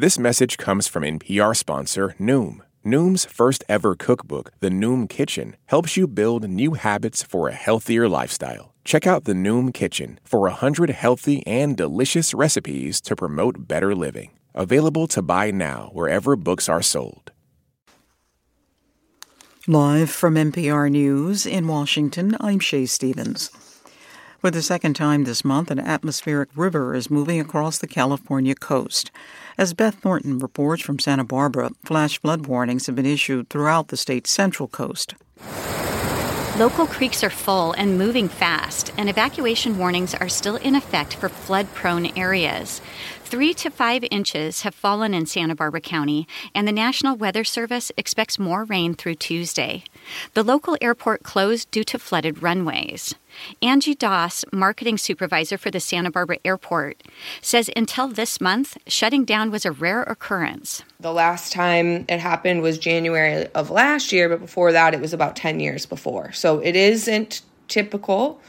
This message comes from NPR sponsor Noom. Noom's first ever cookbook, The Noom Kitchen, helps you build new habits for a healthier lifestyle. Check out The Noom Kitchen for 100 healthy and delicious recipes to promote better living. Available to buy now wherever books are sold. Live from NPR News in Washington, I'm Shay Stevens. For the second time this month, an atmospheric river is moving across the California coast. As Beth Thornton reports from Santa Barbara, flash flood warnings have been issued throughout the state's central coast. Local creeks are full and moving fast, and evacuation warnings are still in effect for flood prone areas. Three to five inches have fallen in Santa Barbara County, and the National Weather Service expects more rain through Tuesday. The local airport closed due to flooded runways. Angie Doss, marketing supervisor for the Santa Barbara Airport, says until this month, shutting down was a rare occurrence. The last time it happened was January of last year, but before that, it was about 10 years before. So it isn't typical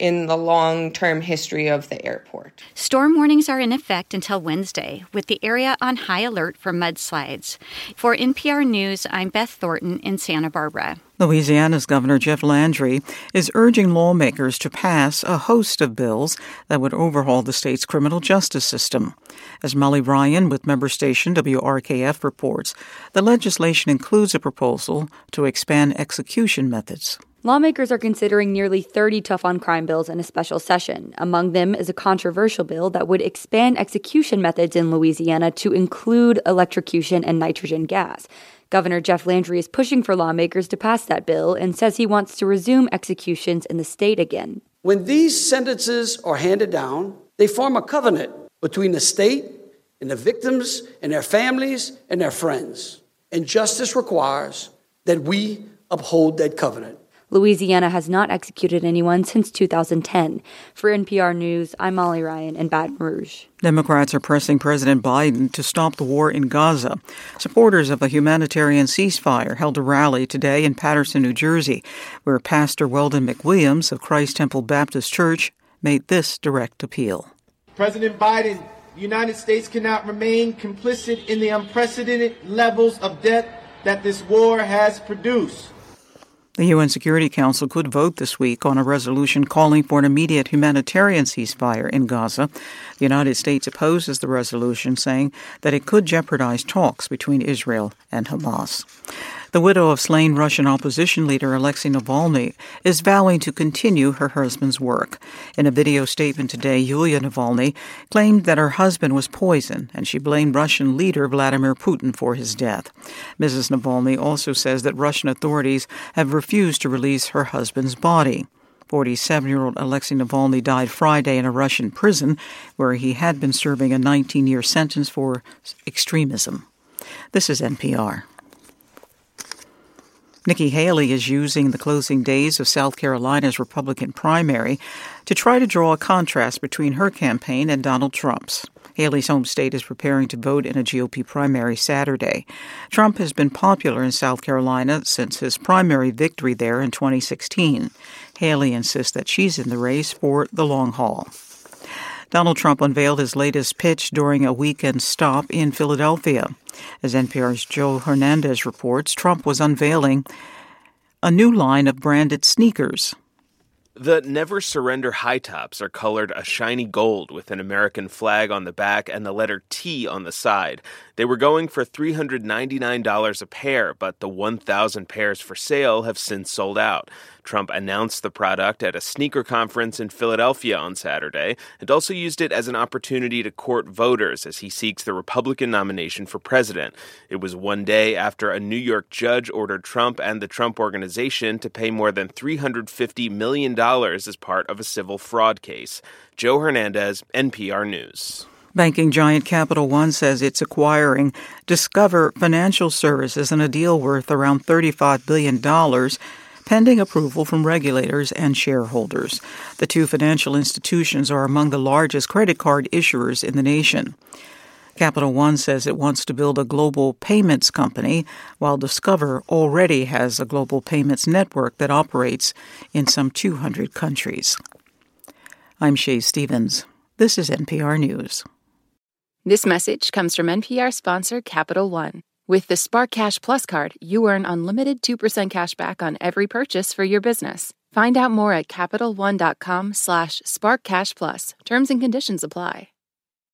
in the long term history of the airport. Storm warnings are in effect until Wednesday, with the area on high alert for mudslides. For NPR News, I'm Beth Thornton in Santa Barbara. Louisiana's Governor Jeff Landry is urging lawmakers to pass a host of bills that would overhaul the state's criminal justice system. As Molly Ryan with member station WRKF reports, the legislation includes a proposal to expand execution methods. Lawmakers are considering nearly 30 tough on crime bills in a special session. Among them is a controversial bill that would expand execution methods in Louisiana to include electrocution and nitrogen gas. Governor Jeff Landry is pushing for lawmakers to pass that bill and says he wants to resume executions in the state again. When these sentences are handed down, they form a covenant between the state and the victims and their families and their friends. And justice requires that we uphold that covenant. Louisiana has not executed anyone since 2010. For NPR News, I'm Molly Ryan in Baton Rouge. Democrats are pressing President Biden to stop the war in Gaza. Supporters of a humanitarian ceasefire held a rally today in Paterson, New Jersey, where Pastor Weldon McWilliams of Christ Temple Baptist Church made this direct appeal. President Biden, the United States cannot remain complicit in the unprecedented levels of death that this war has produced. The UN Security Council could vote this week on a resolution calling for an immediate humanitarian ceasefire in Gaza. The United States opposes the resolution, saying that it could jeopardize talks between Israel and Hamas. The widow of slain Russian opposition leader Alexei Navalny is vowing to continue her husband's work. In a video statement today, Yulia Navalny claimed that her husband was poisoned and she blamed Russian leader Vladimir Putin for his death. Mrs. Navalny also says that Russian authorities have refused to release her husband's body. 47 year old Alexei Navalny died Friday in a Russian prison where he had been serving a 19 year sentence for extremism. This is NPR. Nikki Haley is using the closing days of South Carolina's Republican primary to try to draw a contrast between her campaign and Donald Trump's. Haley's home state is preparing to vote in a GOP primary Saturday. Trump has been popular in South Carolina since his primary victory there in 2016. Haley insists that she's in the race for the long haul. Donald Trump unveiled his latest pitch during a weekend stop in Philadelphia. As NPR's Joe Hernandez reports, Trump was unveiling a new line of branded sneakers. The Never Surrender high tops are colored a shiny gold with an American flag on the back and the letter T on the side. They were going for $399 a pair, but the 1,000 pairs for sale have since sold out. Trump announced the product at a sneaker conference in Philadelphia on Saturday and also used it as an opportunity to court voters as he seeks the Republican nomination for president. It was one day after a New York judge ordered Trump and the Trump Organization to pay more than $350 million as part of a civil fraud case. Joe Hernandez, NPR News. Banking giant Capital One says it's acquiring Discover Financial Services in a deal worth around $35 billion pending approval from regulators and shareholders. The two financial institutions are among the largest credit card issuers in the nation. Capital One says it wants to build a global payments company, while Discover already has a global payments network that operates in some 200 countries. I'm Shay Stevens. This is NPR News. This message comes from NPR sponsor Capital One. With the Spark Cash Plus card, you earn unlimited 2% cash back on every purchase for your business. Find out more at CapitalOne.com slash SparkCashPlus. Terms and conditions apply.